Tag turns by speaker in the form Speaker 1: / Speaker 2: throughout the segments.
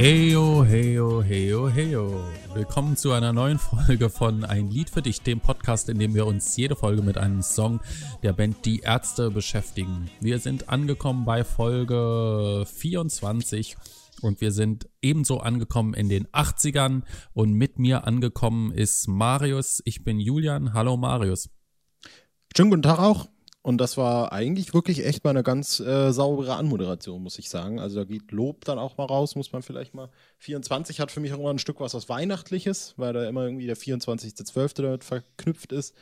Speaker 1: Heyo, heyo, heyo, heyo. Willkommen zu einer neuen Folge von Ein Lied für dich, dem Podcast, in dem wir uns jede Folge mit einem Song der Band Die Ärzte beschäftigen. Wir sind angekommen bei Folge 24 und wir sind ebenso angekommen in den 80ern und mit mir angekommen ist Marius. Ich bin Julian. Hallo Marius.
Speaker 2: Schönen guten Tag auch. Und das war eigentlich wirklich echt mal eine ganz äh, saubere Anmoderation, muss ich sagen. Also da geht Lob dann auch mal raus, muss man vielleicht mal. 24 hat für mich auch immer ein Stück was aus Weihnachtliches, weil da immer irgendwie der 24.12. damit verknüpft ist.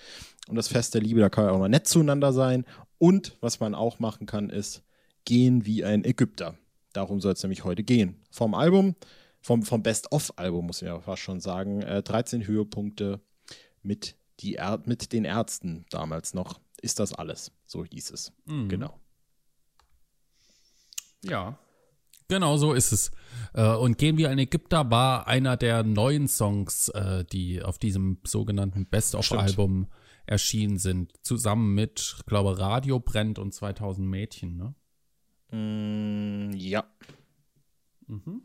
Speaker 2: Und das Fest der Liebe, da kann man auch mal nett zueinander sein. Und was man auch machen kann, ist gehen wie ein Ägypter. Darum soll es nämlich heute gehen. Vom Album, vom, vom Best-of-Album, muss ich ja fast schon sagen, äh, 13 Höhepunkte mit, die mit den Ärzten damals noch ist das alles. So hieß es. Mhm. Genau.
Speaker 1: Ja. Genau so ist es. Äh, und Gehen wir ein Ägypter war einer der neuen Songs, äh, die auf diesem sogenannten Best-of-Album erschienen sind. Zusammen mit, ich glaube, Radio brennt und 2000 Mädchen, ne?
Speaker 2: Mm, ja.
Speaker 1: Mhm.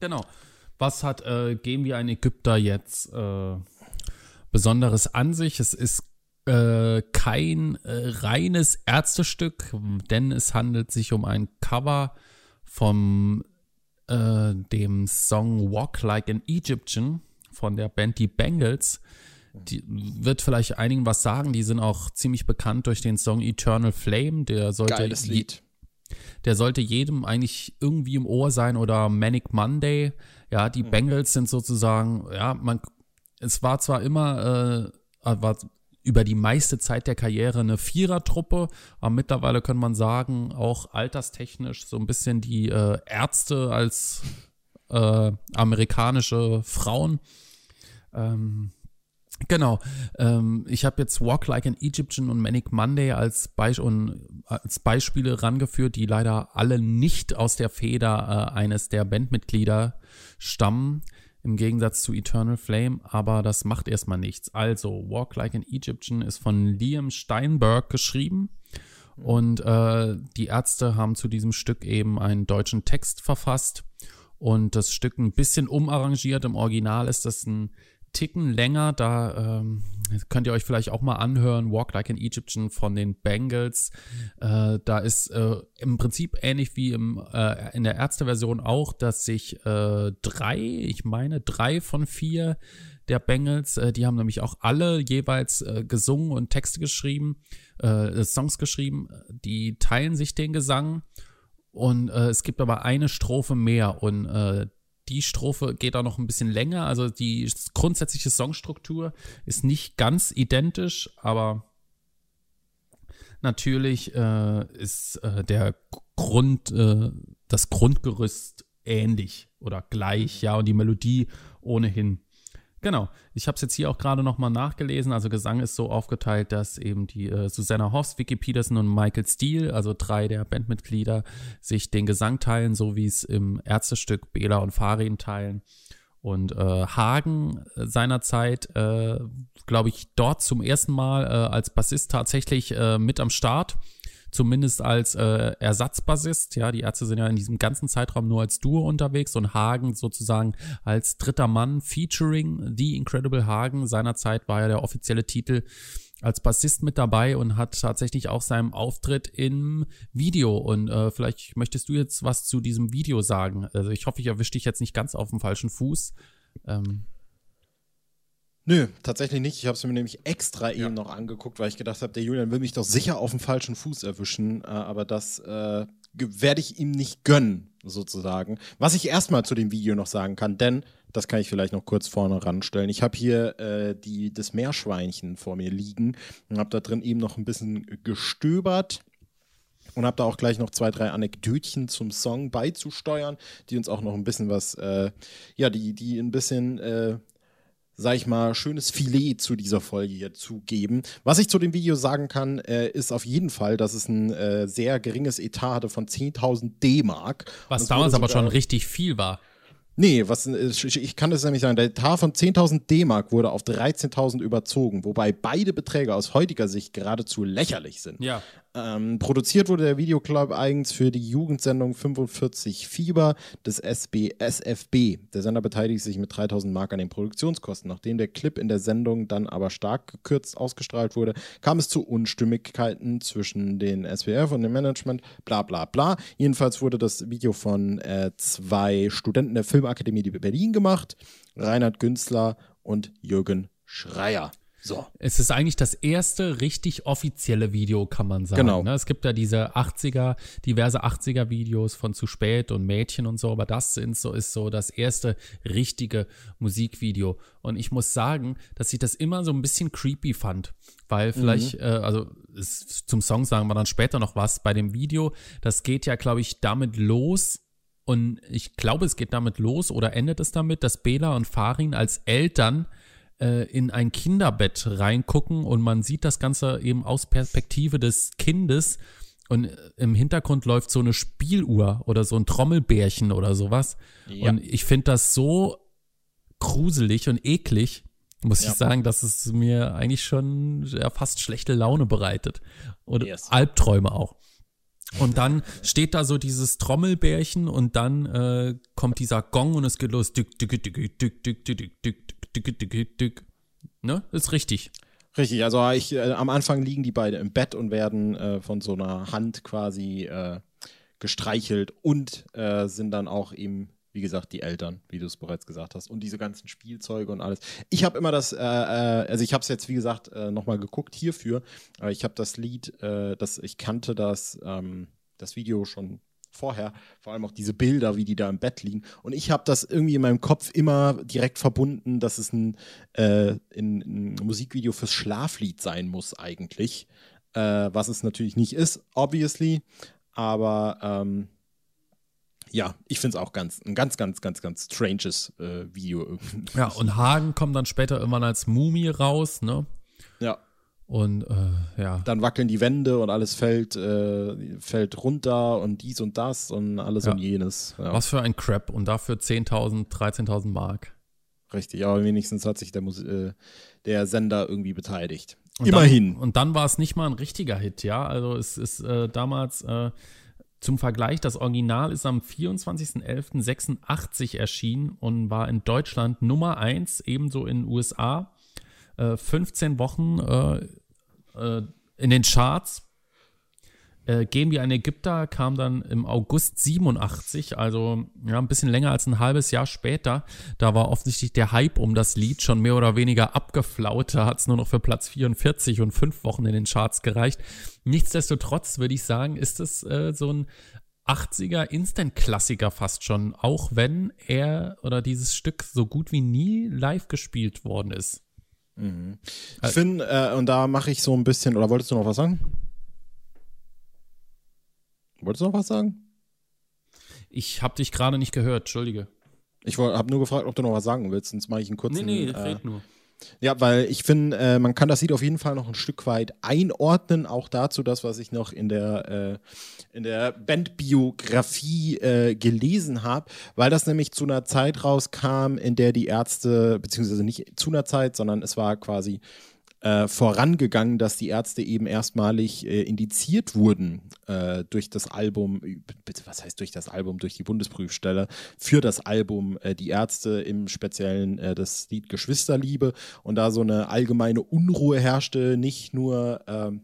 Speaker 1: Genau. Was hat äh, Gehen wir ein Ägypter jetzt äh, Besonderes an sich? Es ist äh, kein äh, reines Ärztestück, denn es handelt sich um ein Cover vom äh, dem Song Walk Like an Egyptian von der Band Die Bengals. Die wird vielleicht einigen was sagen. Die sind auch ziemlich bekannt durch den Song Eternal Flame. Der sollte
Speaker 2: Geiles Lied.
Speaker 1: Der sollte jedem eigentlich irgendwie im Ohr sein oder Manic Monday. Ja, die mhm. Bengals sind sozusagen, ja, man, es war zwar immer, äh, war über die meiste Zeit der Karriere eine Vierertruppe, aber mittlerweile kann man sagen, auch alterstechnisch so ein bisschen die äh, Ärzte als äh, amerikanische Frauen. Ähm, Genau. Ähm, ich habe jetzt Walk Like an Egyptian und Manic Monday als, Beisp und, als Beispiele rangeführt, die leider alle nicht aus der Feder äh, eines der Bandmitglieder stammen im Gegensatz zu Eternal Flame, aber das macht erstmal nichts. Also, Walk Like an Egyptian ist von Liam Steinberg geschrieben und äh, die Ärzte haben zu diesem Stück eben einen deutschen Text verfasst und das Stück ein bisschen umarrangiert. Im Original ist das ein Ticken länger. Da ähm, könnt ihr euch vielleicht auch mal anhören. Walk Like an Egyptian von den Bengals. Äh, da ist äh, im Prinzip ähnlich wie im, äh, in der Ärzteversion auch, dass sich äh, drei, ich meine drei von vier der Bengals, äh, die haben nämlich auch alle jeweils äh, gesungen und Texte geschrieben, Songs geschrieben. Die teilen sich den Gesang. Und äh, es gibt aber eine Strophe mehr und äh, die Strophe geht auch noch ein bisschen länger. Also die grundsätzliche Songstruktur ist nicht ganz identisch, aber natürlich äh, ist äh, der Grund, äh, das Grundgerüst ähnlich oder gleich, ja, und die Melodie ohnehin. Genau. Ich habe es jetzt hier auch gerade nochmal nachgelesen. Also Gesang ist so aufgeteilt, dass eben die äh, Susanna Hoffs, Vicky Peterson und Michael Steele, also drei der Bandmitglieder, sich den Gesang teilen, so wie es im Ärztestück Bela und Farin teilen. Und äh, Hagen seinerzeit, äh, glaube ich, dort zum ersten Mal äh, als Bassist tatsächlich äh, mit am Start zumindest als äh, Ersatzbassist. Ja, die Ärzte sind ja in diesem ganzen Zeitraum nur als Duo unterwegs und Hagen sozusagen als dritter Mann featuring The Incredible Hagen. Seinerzeit war ja der offizielle Titel als Bassist mit dabei und hat tatsächlich auch seinen Auftritt im Video. Und äh, vielleicht möchtest du jetzt was zu diesem Video sagen. Also ich hoffe, ich erwische dich jetzt nicht ganz auf dem falschen Fuß. Ähm,
Speaker 2: Nö, tatsächlich nicht. Ich habe es mir nämlich extra ja. eben noch angeguckt, weil ich gedacht habe, der Julian will mich doch sicher auf dem falschen Fuß erwischen. Äh, aber das äh, werde ich ihm nicht gönnen, sozusagen. Was ich erstmal zu dem Video noch sagen kann, denn das kann ich vielleicht noch kurz vorne ranstellen. Ich habe hier äh, die, das Meerschweinchen vor mir liegen und habe da drin eben noch ein bisschen gestöbert und habe da auch gleich noch zwei, drei Anekdötchen zum Song beizusteuern, die uns auch noch ein bisschen was, äh, ja, die, die ein bisschen äh, sag ich mal, schönes Filet zu dieser Folge hier zugeben. Was ich zu dem Video sagen kann, äh, ist auf jeden Fall, dass es ein äh, sehr geringes Etat hatte von 10.000 D-Mark.
Speaker 1: Was damals aber schon richtig viel war.
Speaker 2: Nee, was, ich kann das nämlich sagen, der Etat von 10.000 D-Mark wurde auf 13.000 überzogen, wobei beide Beträge aus heutiger Sicht geradezu lächerlich sind.
Speaker 1: Ja.
Speaker 2: Ähm, produziert wurde der Videoclub eigens für die Jugendsendung 45 Fieber des SB, SFB. Der Sender beteiligt sich mit 3000 Mark an den Produktionskosten. Nachdem der Clip in der Sendung dann aber stark gekürzt ausgestrahlt wurde, kam es zu Unstimmigkeiten zwischen den SWF und dem Management, bla bla bla. Jedenfalls wurde das Video von äh, zwei Studenten der Filmakademie Berlin gemacht, Reinhard Günzler und Jürgen Schreier. So.
Speaker 1: Es ist eigentlich das erste richtig offizielle Video, kann man sagen.
Speaker 2: Genau.
Speaker 1: Ne? Es gibt ja diese 80er, diverse 80er Videos von zu spät und Mädchen und so, aber das sind so, ist so das erste richtige Musikvideo. Und ich muss sagen, dass ich das immer so ein bisschen creepy fand. Weil vielleicht, mhm. äh, also ist, zum Song sagen wir dann später noch was. Bei dem Video, das geht ja, glaube ich, damit los, und ich glaube, es geht damit los oder endet es damit, dass Bela und Farin als Eltern äh, in ein Kinderbett reingucken und man sieht das Ganze eben aus Perspektive des Kindes und äh, im Hintergrund läuft so eine Spieluhr oder so ein Trommelbärchen oder sowas. Ja. Und ich finde das so gruselig und eklig, muss ja. ich sagen, dass es mir eigentlich schon ja, fast schlechte Laune bereitet. Oder yes. Albträume auch. Und dann steht da so dieses Trommelbärchen und dann äh, kommt dieser Gong und es geht los. Dück, dück, dück, dück, dück, dück, dück, dück, dück, dück. Ne? Ist richtig.
Speaker 2: Richtig, also ich, äh, am Anfang liegen die beide im Bett und werden äh, von so einer Hand quasi äh, gestreichelt und äh, sind dann auch eben, wie gesagt, die Eltern, wie du es bereits gesagt hast, und diese ganzen Spielzeuge und alles. Ich habe immer das, äh, äh, also ich habe es jetzt, wie gesagt, äh, nochmal geguckt hierfür, aber ich habe das Lied, das, ich kannte das, ähm, das Video schon vorher, vor allem auch diese Bilder, wie die da im Bett liegen. Und ich habe das irgendwie in meinem Kopf immer direkt verbunden, dass es ein, äh, ein, ein Musikvideo fürs Schlaflied sein muss eigentlich. Äh, was es natürlich nicht ist, obviously. Aber ähm, ja, ich finde es auch ganz, ein ganz, ganz, ganz, ganz stranges äh, Video.
Speaker 1: Ja, und Hagen kommt dann später irgendwann als Mumie raus, ne?
Speaker 2: Ja.
Speaker 1: Und äh, ja.
Speaker 2: Dann wackeln die Wände und alles fällt, äh, fällt runter und dies und das und alles ja. und jenes.
Speaker 1: Ja. Was für ein Crap und dafür 10.000, 13.000 Mark.
Speaker 2: Richtig, aber wenigstens hat sich der, Mus äh, der Sender irgendwie beteiligt.
Speaker 1: Und Immerhin. Dann, und dann war es nicht mal ein richtiger Hit, ja. Also es ist äh, damals äh, zum Vergleich, das Original ist am 24.11.86 erschienen und war in Deutschland Nummer 1, ebenso in den USA 15 äh, Wochen äh, äh, in den Charts. Äh, Gehen wie ein Ägypter kam dann im August 87, also ja, ein bisschen länger als ein halbes Jahr später. Da war offensichtlich der Hype um das Lied schon mehr oder weniger abgeflaut. Da hat es nur noch für Platz 44 und fünf Wochen in den Charts gereicht. Nichtsdestotrotz würde ich sagen, ist es äh, so ein 80er Instant-Klassiker fast schon, auch wenn er oder dieses Stück so gut wie nie live gespielt worden ist.
Speaker 2: Mhm. Ich finde, äh, und da mache ich so ein bisschen, oder wolltest du noch was sagen? Wolltest du noch was sagen?
Speaker 1: Ich habe dich gerade nicht gehört, entschuldige.
Speaker 2: Ich habe nur gefragt, ob du noch was sagen willst, sonst mache ich einen kurzen.
Speaker 1: Nee, nee, äh, red nur.
Speaker 2: Ja, weil ich finde, äh, man kann das Lied auf jeden Fall noch ein Stück weit einordnen, auch dazu das, was ich noch in der, äh, in der Bandbiografie äh, gelesen habe, weil das nämlich zu einer Zeit rauskam, in der die Ärzte, beziehungsweise nicht zu einer Zeit, sondern es war quasi äh, vorangegangen, dass die Ärzte eben erstmalig äh, indiziert wurden äh, durch das Album, was heißt durch das Album, durch die Bundesprüfstelle, für das Album äh, Die Ärzte im Speziellen äh, das Lied Geschwisterliebe. Und da so eine allgemeine Unruhe herrschte, nicht nur ähm,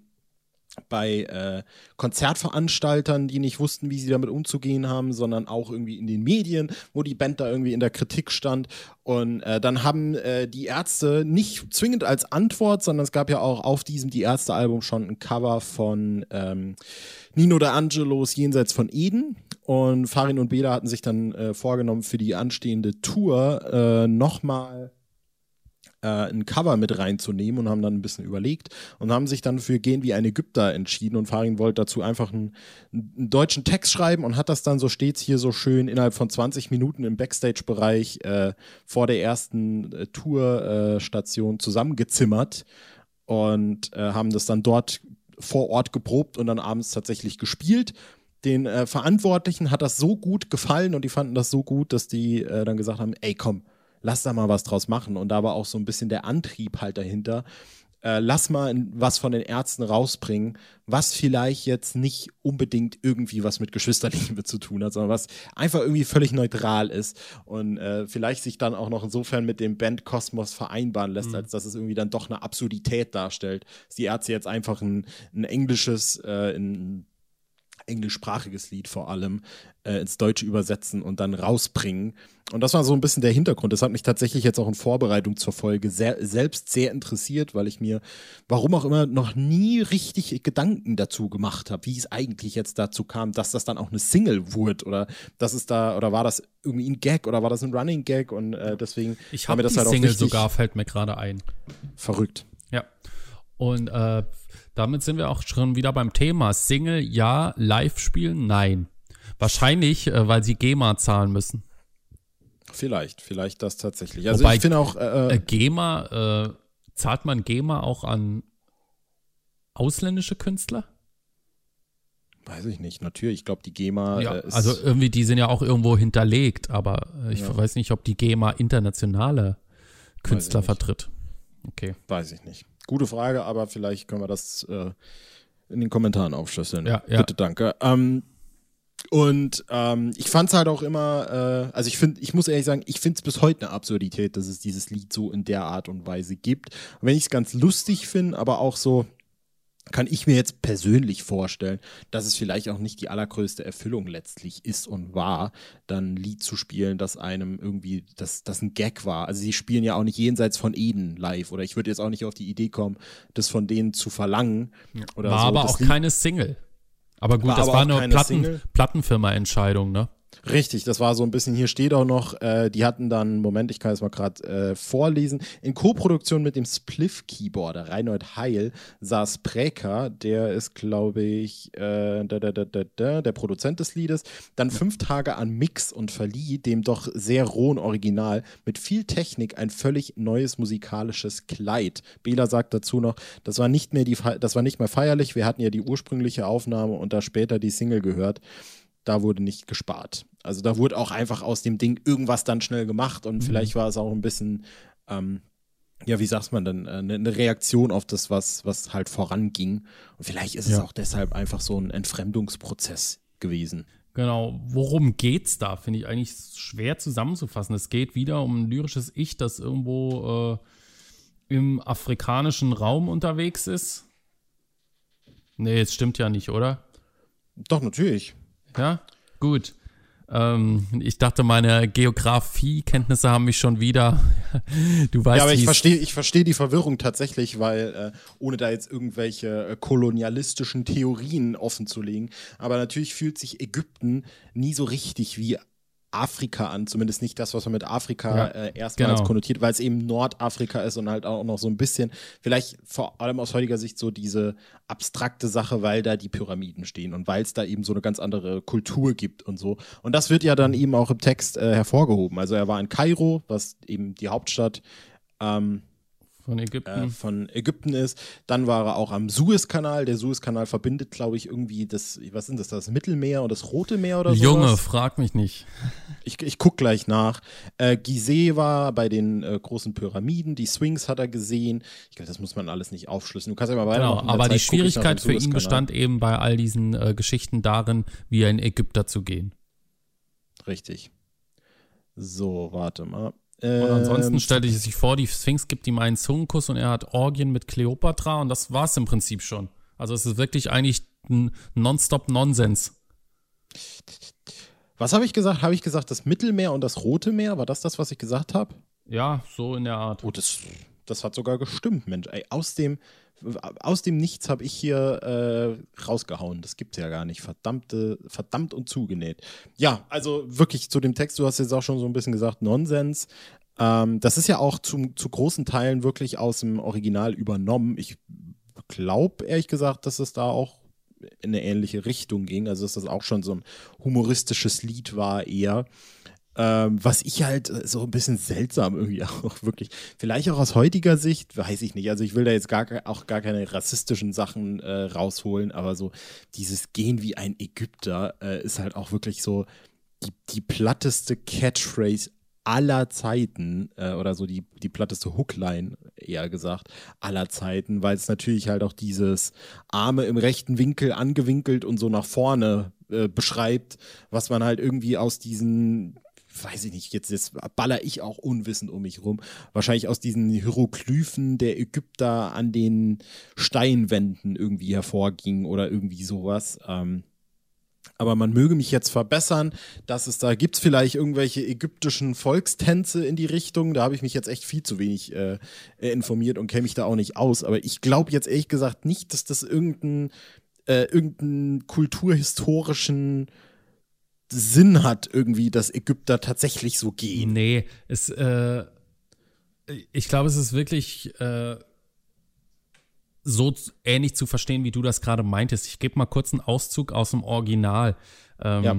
Speaker 2: bei äh, Konzertveranstaltern, die nicht wussten, wie sie damit umzugehen haben, sondern auch irgendwie in den Medien, wo die Band da irgendwie in der Kritik stand. Und äh, dann haben äh, die Ärzte nicht zwingend als Antwort, sondern es gab ja auch auf diesem Die Ärzte-Album schon ein Cover von ähm, Nino de Angelos Jenseits von Eden. Und Farin und Beda hatten sich dann äh, vorgenommen, für die anstehende Tour äh, nochmal äh, ein Cover mit reinzunehmen und haben dann ein bisschen überlegt und haben sich dann für Gehen wie ein Ägypter entschieden und Farin wollte dazu einfach einen, einen, deutschen Text schreiben und hat das dann so stets hier so schön innerhalb von 20 Minuten im Backstage-Bereich äh, vor der ersten äh, Tourstation zusammengezimmert und äh, haben das dann dort vor Ort geprobt und dann abends tatsächlich gespielt. Den äh, Verantwortlichen hat das so gut gefallen und die fanden das so gut, dass die äh, dann gesagt haben, ey komm, lass da mal was draus machen. Und da war auch so ein bisschen der Antrieb halt dahinter. Äh, lass mal was von den Ärzten rausbringen, was vielleicht jetzt nicht unbedingt irgendwie was mit Geschwisterliebe zu tun hat, sondern was einfach irgendwie völlig neutral ist und äh, vielleicht sich dann auch noch insofern mit dem Bandkosmos vereinbaren lässt, mhm. als dass es irgendwie dann doch eine Absurdität darstellt. Dass die Ärzte jetzt einfach ein, ein englisches, äh, ein englischsprachiges Lied vor allem äh, ins Deutsche übersetzen und dann rausbringen. Und das war so ein bisschen der Hintergrund. Das hat mich tatsächlich jetzt auch in Vorbereitung zur Folge sehr, selbst sehr interessiert, weil ich mir, warum auch immer, noch nie richtig Gedanken dazu gemacht habe, wie es eigentlich jetzt dazu kam, dass das dann auch eine Single wurde oder dass es da, oder war das irgendwie ein Gag oder war das ein Running Gag und äh, deswegen
Speaker 1: ich habe mir das die halt auch Single sogar, fällt mir gerade ein.
Speaker 2: Verrückt.
Speaker 1: Ja. Und äh, damit sind wir auch schon wieder beim Thema. Single, ja. Live spielen, nein. Wahrscheinlich, äh, weil sie GEMA zahlen müssen.
Speaker 2: Vielleicht, vielleicht das tatsächlich. Also
Speaker 1: Wobei, ich finde auch. Äh, äh, GEMA, äh, zahlt man GEMA auch an ausländische Künstler?
Speaker 2: Weiß ich nicht. Natürlich, ich glaube, die GEMA.
Speaker 1: Ja, äh, also irgendwie, die sind ja auch irgendwo hinterlegt, aber äh, ich ja. weiß nicht, ob die GEMA internationale Künstler vertritt.
Speaker 2: Okay. Weiß ich nicht. Gute Frage, aber vielleicht können wir das äh, in den Kommentaren aufschlüsseln.
Speaker 1: Ja, ja.
Speaker 2: Bitte, danke. Ähm, und ähm, ich fand es halt auch immer, äh, also ich finde, ich muss ehrlich sagen, ich finde es bis heute eine Absurdität, dass es dieses Lied so in der Art und Weise gibt. Und wenn ich es ganz lustig finde, aber auch so, kann ich mir jetzt persönlich vorstellen, dass es vielleicht auch nicht die allergrößte Erfüllung letztlich ist und war, dann ein Lied zu spielen, das einem irgendwie, das, das ein Gag war. Also sie spielen ja auch nicht jenseits von Eden live oder ich würde jetzt auch nicht auf die Idee kommen, das von denen zu verlangen.
Speaker 1: Oder war so. aber das auch Lied keine Single. Aber gut, war das war eine Platten, Plattenfirma-Entscheidung, ne?
Speaker 2: Richtig, das war so ein bisschen, hier steht auch noch, äh, die hatten dann, Moment, ich kann es mal gerade äh, vorlesen, in Co-Produktion mit dem Spliff-Keyboarder Reinhold Heil saß Präker, der ist, glaube ich, äh, da, da, da, der Produzent des Liedes, dann fünf Tage an Mix und verlieh dem doch sehr rohen Original mit viel Technik ein völlig neues musikalisches Kleid. Bela sagt dazu noch, das war nicht mehr die, das war nicht mehr feierlich, wir hatten ja die ursprüngliche Aufnahme und da später die Single gehört da wurde nicht gespart. Also da wurde auch einfach aus dem Ding irgendwas dann schnell gemacht und mhm. vielleicht war es auch ein bisschen, ähm, ja, wie sagt man denn, eine, eine, Reaktion auf das, was, was halt voranging. Und vielleicht ist ja. es auch deshalb einfach so ein Entfremdungsprozess gewesen.
Speaker 1: Genau, worum geht's da? Finde ich eigentlich schwer zusammenzufassen. Es geht wieder um ein lyrisches Ich, das irgendwo äh, im afrikanischen Raum unterwegs ist. Nee, es stimmt ja nicht, oder?
Speaker 2: Doch, natürlich.
Speaker 1: Ja, gut. Ähm, ich dachte, meine Geografiekenntnisse haben mich schon wieder.
Speaker 2: du weißt Ja, aber ich verstehe ich versteh die Verwirrung tatsächlich, weil, äh, ohne da jetzt irgendwelche äh, kolonialistischen Theorien offenzulegen, aber natürlich fühlt sich Ägypten nie so richtig wie Afrika an, zumindest nicht das, was man mit Afrika ja, äh, erstmals genau. konnotiert, weil es eben Nordafrika ist und halt auch noch so ein bisschen, vielleicht vor allem aus heutiger Sicht so diese abstrakte Sache, weil da die Pyramiden stehen und weil es da eben so eine ganz andere Kultur gibt und so. Und das wird ja dann eben auch im Text äh, hervorgehoben. Also er war in Kairo, was eben die Hauptstadt ähm,
Speaker 1: von Ägypten. Äh,
Speaker 2: von Ägypten ist. Dann war er auch am Suezkanal. Der Suezkanal verbindet, glaube ich, irgendwie das, was sind das, das Mittelmeer und das Rote Meer oder so.
Speaker 1: Junge, frag mich nicht.
Speaker 2: Ich, ich gucke gleich nach. Äh, Gizeh war bei den äh, großen Pyramiden. Die Swings hat er gesehen. Ich glaube, das muss man alles nicht aufschlüsseln. Du kannst ja mal weiter. Genau,
Speaker 1: aber Zeit die Schwierigkeit für ihn bestand eben bei all diesen äh, Geschichten darin, wie er in Ägypter zu gehen.
Speaker 2: Richtig. So, warte mal.
Speaker 1: Und ansonsten ähm, stellte ich sich vor, die Sphinx gibt ihm einen Zungenkuss und er hat Orgien mit Kleopatra und das war es im Prinzip schon. Also es ist wirklich eigentlich ein Nonstop-Nonsens.
Speaker 2: Was habe ich gesagt? Habe ich gesagt, das Mittelmeer und das Rote Meer? War das das, was ich gesagt habe?
Speaker 1: Ja, so in der Art.
Speaker 2: Oh, das, das hat sogar gestimmt, Mensch. Ey, aus dem, aus dem Nichts habe ich hier äh, rausgehauen. Das gibt es ja gar nicht. Verdammte, verdammt und zugenäht. Ja, also wirklich zu dem Text, du hast jetzt auch schon so ein bisschen gesagt, Nonsens. Ähm, das ist ja auch zum, zu großen Teilen wirklich aus dem Original übernommen. Ich glaube, ehrlich gesagt, dass es da auch in eine ähnliche Richtung ging. Also, dass das auch schon so ein humoristisches Lied war, eher. Ähm, was ich halt so ein bisschen seltsam irgendwie auch wirklich, vielleicht auch aus heutiger Sicht, weiß ich nicht. Also ich will da jetzt gar, auch gar keine rassistischen Sachen äh, rausholen, aber so dieses Gehen wie ein Ägypter äh, ist halt auch wirklich so die, die platteste Catchphrase aller Zeiten äh, oder so die, die platteste Hookline, eher gesagt, aller Zeiten, weil es natürlich halt auch dieses Arme im rechten Winkel angewinkelt und so nach vorne äh, beschreibt, was man halt irgendwie aus diesen weiß ich nicht, jetzt, jetzt baller ich auch unwissend um mich rum, wahrscheinlich aus diesen Hieroglyphen der Ägypter an den Steinwänden irgendwie hervorging oder irgendwie sowas. Ähm, aber man möge mich jetzt verbessern, dass es da gibt es vielleicht irgendwelche ägyptischen Volkstänze in die Richtung. Da habe ich mich jetzt echt viel zu wenig äh, informiert und kenne mich da auch nicht aus. Aber ich glaube jetzt ehrlich gesagt nicht, dass das irgendeinen äh, irgendeinen kulturhistorischen Sinn hat, irgendwie, dass Ägypter tatsächlich so gehen.
Speaker 1: Nee, es, äh, ich glaube, es ist wirklich äh, so ähnlich zu verstehen, wie du das gerade meintest. Ich gebe mal kurz einen Auszug aus dem Original. Ähm, ja.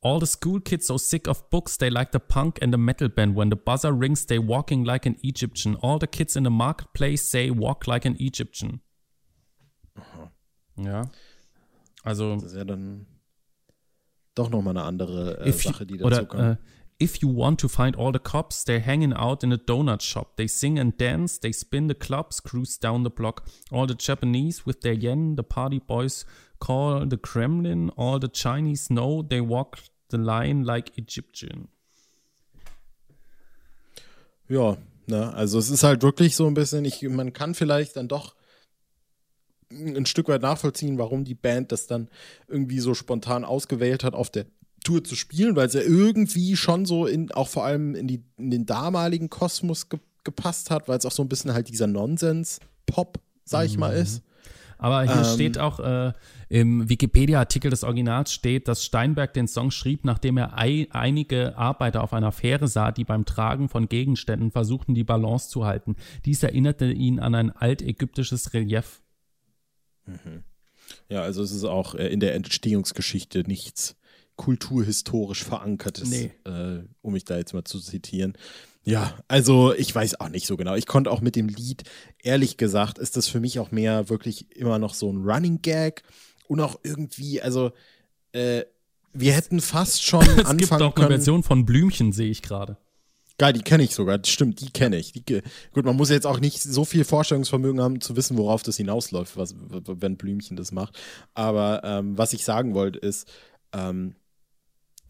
Speaker 1: All the school kids so sick of books, they like the punk and the metal band. When the buzzer rings, they walking like an Egyptian. All the kids in the marketplace say walk like an Egyptian. Aha. Ja. Also.
Speaker 2: Das ist ja dann doch nochmal eine andere äh, Sache, die dazu
Speaker 1: kommt. Uh, if you want to find all the cops, they're hanging out in a donut shop. They sing and dance, they spin the clubs, cruise down the block. All the Japanese with their yen, the party boys call the Kremlin. All the Chinese know they walk the line like Egyptian.
Speaker 2: Ja, ne, also es ist halt wirklich so ein bisschen, ich, man kann vielleicht dann doch ein Stück weit nachvollziehen, warum die Band das dann irgendwie so spontan ausgewählt hat, auf der Tour zu spielen, weil es ja irgendwie schon so in, auch vor allem in, die, in den damaligen Kosmos ge gepasst hat, weil es auch so ein bisschen halt dieser Nonsens-Pop, sag ich mhm. mal, ist.
Speaker 1: Aber hier ähm, steht auch äh, im Wikipedia-Artikel des Originals steht, dass Steinberg den Song schrieb, nachdem er ei einige Arbeiter auf einer Fähre sah, die beim Tragen von Gegenständen versuchten, die Balance zu halten. Dies erinnerte ihn an ein altägyptisches Relief.
Speaker 2: Mhm. Ja, also es ist auch äh, in der Entstehungsgeschichte nichts kulturhistorisch verankertes, nee. äh, um mich da jetzt mal zu zitieren. Ja, also ich weiß auch nicht so genau. Ich konnte auch mit dem Lied, ehrlich gesagt, ist das für mich auch mehr wirklich immer noch so ein Running Gag und auch irgendwie, also äh, wir hätten fast schon es anfangen gibt auch
Speaker 1: eine Version von Blümchen, sehe ich gerade.
Speaker 2: Geil, die kenne ich sogar. Stimmt, die kenne ich. Die, gut, man muss jetzt auch nicht so viel Vorstellungsvermögen haben, zu wissen, worauf das hinausläuft, was, wenn Blümchen das macht. Aber ähm, was ich sagen wollte, ist, ähm,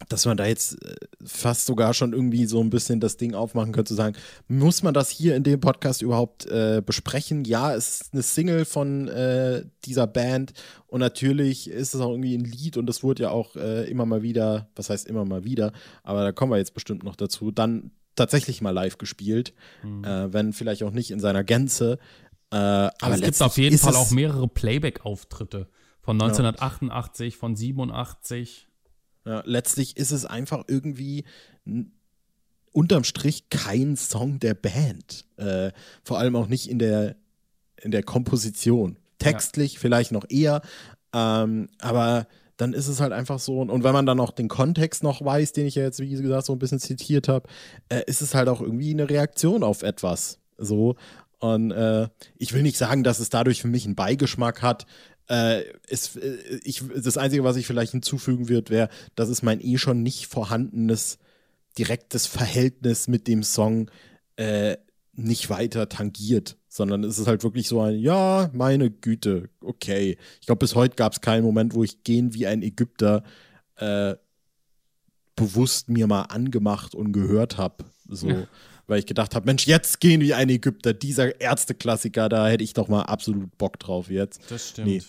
Speaker 2: dass man da jetzt äh, fast sogar schon irgendwie so ein bisschen das Ding aufmachen könnte, zu sagen, muss man das hier in dem Podcast überhaupt äh, besprechen? Ja, es ist eine Single von äh, dieser Band und natürlich ist es auch irgendwie ein Lied und das wurde ja auch äh, immer mal wieder, was heißt immer mal wieder, aber da kommen wir jetzt bestimmt noch dazu, dann tatsächlich mal live gespielt, mhm. äh, wenn vielleicht auch nicht in seiner Gänze.
Speaker 1: Äh, aber es gibt auf jeden Fall auch mehrere Playback-Auftritte von 1988, ja. von 87.
Speaker 2: Ja, letztlich ist es einfach irgendwie unterm Strich kein Song der Band. Äh, vor allem auch nicht in der, in der Komposition. Textlich ja. vielleicht noch eher, ähm, aber dann ist es halt einfach so. Und wenn man dann auch den Kontext noch weiß, den ich ja jetzt, wie gesagt, so ein bisschen zitiert habe, äh, ist es halt auch irgendwie eine Reaktion auf etwas. So. Und äh, ich will nicht sagen, dass es dadurch für mich einen Beigeschmack hat. Äh, ist, äh, ich, das Einzige, was ich vielleicht hinzufügen würde, wäre, dass es mein eh schon nicht vorhandenes direktes Verhältnis mit dem Song äh, nicht weiter tangiert, sondern es ist halt wirklich so ein, ja, meine Güte, okay. Ich glaube, bis heute gab es keinen Moment, wo ich gehen wie ein Ägypter äh, bewusst mir mal angemacht und gehört habe. So. Ja. Weil ich gedacht habe, Mensch, jetzt gehen wie ein Ägypter, dieser Ärzteklassiker, da hätte ich doch mal absolut Bock drauf jetzt.
Speaker 1: Das stimmt. Nee.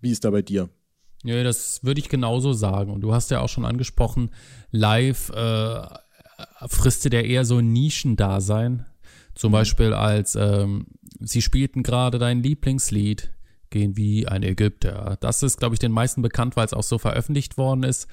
Speaker 2: Wie ist da bei dir?
Speaker 1: Ja, das würde ich genauso sagen. Und du hast ja auch schon angesprochen, live äh, frisste der eher so ein Nischendasein. Zum mhm. Beispiel als ähm, sie spielten gerade dein Lieblingslied, gehen wie ein Ägypter. Das ist, glaube ich, den meisten bekannt, weil es auch so veröffentlicht worden ist.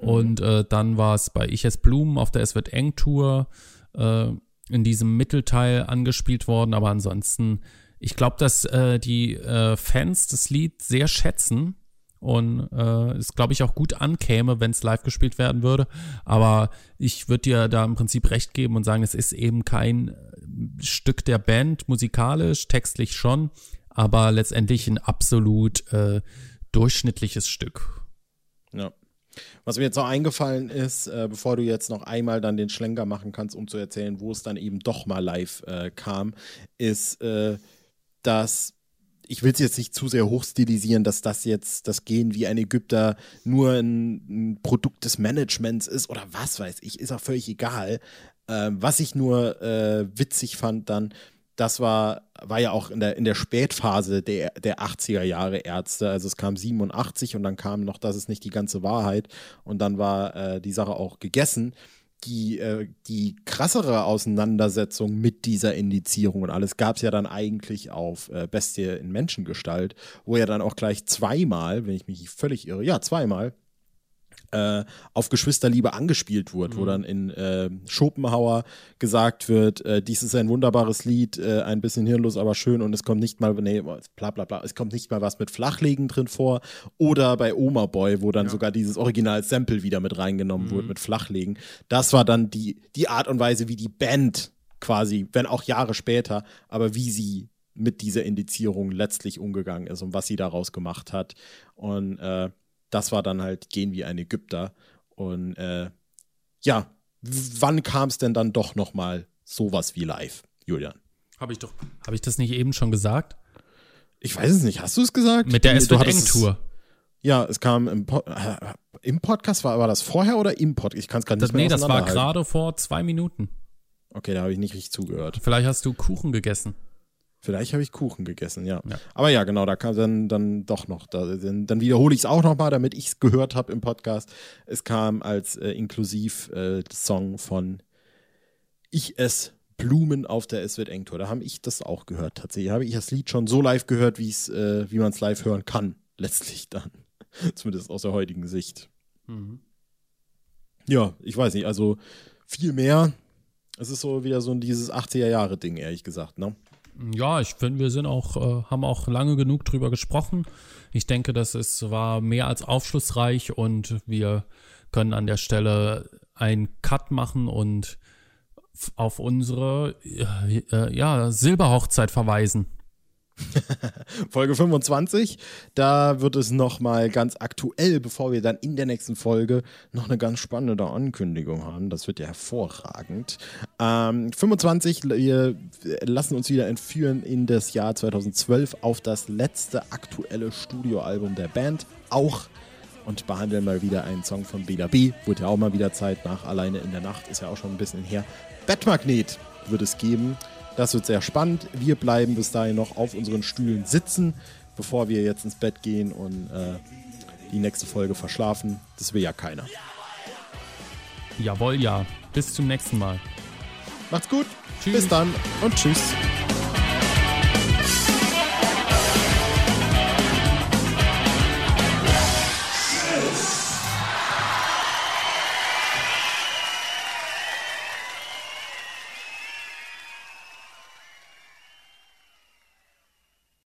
Speaker 1: Mhm. Und äh, dann war es bei Ich es Blumen auf der Es wird eng Tour äh, in diesem Mittelteil angespielt worden. Aber ansonsten, ich glaube, dass äh, die äh, Fans das Lied sehr schätzen und äh, es, glaube ich, auch gut ankäme, wenn es live gespielt werden würde. Aber ich würde dir da im Prinzip recht geben und sagen, es ist eben kein äh, Stück der Band, musikalisch, textlich schon, aber letztendlich ein absolut äh, durchschnittliches Stück.
Speaker 2: Ja. Was mir jetzt noch eingefallen ist, äh, bevor du jetzt noch einmal dann den Schlenker machen kannst, um zu erzählen, wo es dann eben doch mal live äh, kam, ist, äh, dass ich will es jetzt nicht zu sehr hochstilisieren, dass das jetzt das Gehen wie ein Ägypter nur ein, ein Produkt des Managements ist oder was weiß ich, ist auch völlig egal. Äh, was ich nur äh, witzig fand dann, das war, war ja auch in der, in der Spätphase der, der 80er Jahre Ärzte. Also es kam 87 und dann kam noch, das ist nicht die ganze Wahrheit. Und dann war äh, die Sache auch gegessen die, äh, die krassere Auseinandersetzung mit dieser Indizierung und alles gab es ja dann eigentlich auf äh, Bestie in Menschengestalt, wo ja dann auch gleich zweimal, wenn ich mich völlig irre, ja, zweimal äh, auf Geschwisterliebe angespielt wurde, mhm. wo dann in äh, Schopenhauer gesagt wird, äh, dies ist ein wunderbares Lied, äh, ein bisschen hirnlos, aber schön und es kommt nicht mal, nee, bla bla bla, es kommt nicht mal was mit Flachlegen drin vor. Oder bei Oma Boy, wo dann ja. sogar dieses Original-Sample wieder mit reingenommen mhm. wurde mit Flachlegen. Das war dann die, die Art und Weise, wie die Band quasi, wenn auch Jahre später, aber wie sie mit dieser Indizierung letztlich umgegangen ist und was sie daraus gemacht hat. Und äh, das war dann halt Gehen wie ein Ägypter. Und äh, ja, wann kam es denn dann doch noch mal sowas wie live, Julian?
Speaker 1: Habe ich doch. Habe ich das nicht eben schon gesagt?
Speaker 2: Ich weiß es nicht. Hast du es gesagt?
Speaker 1: Mit der eng Tour.
Speaker 2: Ja, es kam im, po äh, im Podcast, war, war das vorher oder im Podcast? Ich kann es gerade nicht das, mehr Nee,
Speaker 1: das war gerade vor zwei Minuten.
Speaker 2: Okay, da habe ich nicht richtig zugehört.
Speaker 1: Vielleicht hast du Kuchen gegessen.
Speaker 2: Vielleicht habe ich Kuchen gegessen, ja. ja. Aber ja, genau, da kam dann, dann doch noch. Da, dann, dann wiederhole ich es auch nochmal, damit ich es gehört habe im Podcast. Es kam als äh, inklusiv äh, Song von Ich ess Blumen auf der Es wird eng Tour. Da habe ich das auch gehört tatsächlich. Habe ich das Lied schon so live gehört, äh, wie man es live hören kann, letztlich dann. Zumindest aus der heutigen Sicht. Mhm. Ja, ich weiß nicht, also viel mehr. Es ist so wieder so dieses 80er-Jahre-Ding, ehrlich gesagt, ne?
Speaker 1: Ja, ich finde, wir sind auch, äh, haben auch lange genug drüber gesprochen. Ich denke, das ist, war mehr als aufschlussreich und wir können an der Stelle einen Cut machen und auf unsere äh, äh ja, Silberhochzeit verweisen.
Speaker 2: Folge 25. Da wird es nochmal ganz aktuell, bevor wir dann in der nächsten Folge noch eine ganz spannende Ankündigung haben. Das wird ja hervorragend. Ähm, 25, wir lassen uns wieder entführen in das Jahr 2012 auf das letzte aktuelle Studioalbum der Band. Auch und behandeln mal wieder einen Song von B. Wurde ja auch mal wieder Zeit nach Alleine in der Nacht, ist ja auch schon ein bisschen her. Bettmagnet wird es geben. Das wird sehr spannend. Wir bleiben bis dahin noch auf unseren Stühlen sitzen, bevor wir jetzt ins Bett gehen und äh, die nächste Folge verschlafen. Das will ja keiner.
Speaker 1: Jawohl, ja. Bis zum nächsten Mal.
Speaker 2: Macht's gut. Tschüss. Bis dann und tschüss.